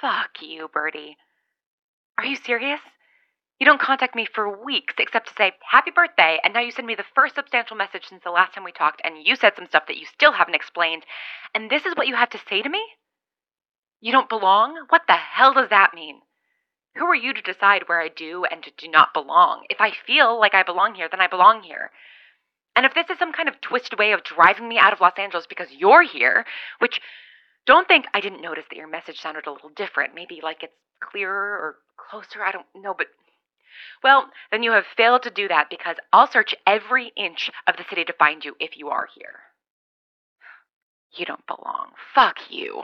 Fuck you, Birdie. Are you serious? You don't contact me for weeks except to say happy birthday, and now you send me the first substantial message since the last time we talked, and you said some stuff that you still haven't explained, and this is what you have to say to me? You don't belong? What the hell does that mean? Who are you to decide where I do and do not belong? If I feel like I belong here, then I belong here. And if this is some kind of twisted way of driving me out of Los Angeles because you're here, which don't think I didn't notice that your message sounded a little different, maybe like it's clearer or closer, I don't know, but well, then you have failed to do that because I'll search every inch of the city to find you if you are here. You don't belong. Fuck you.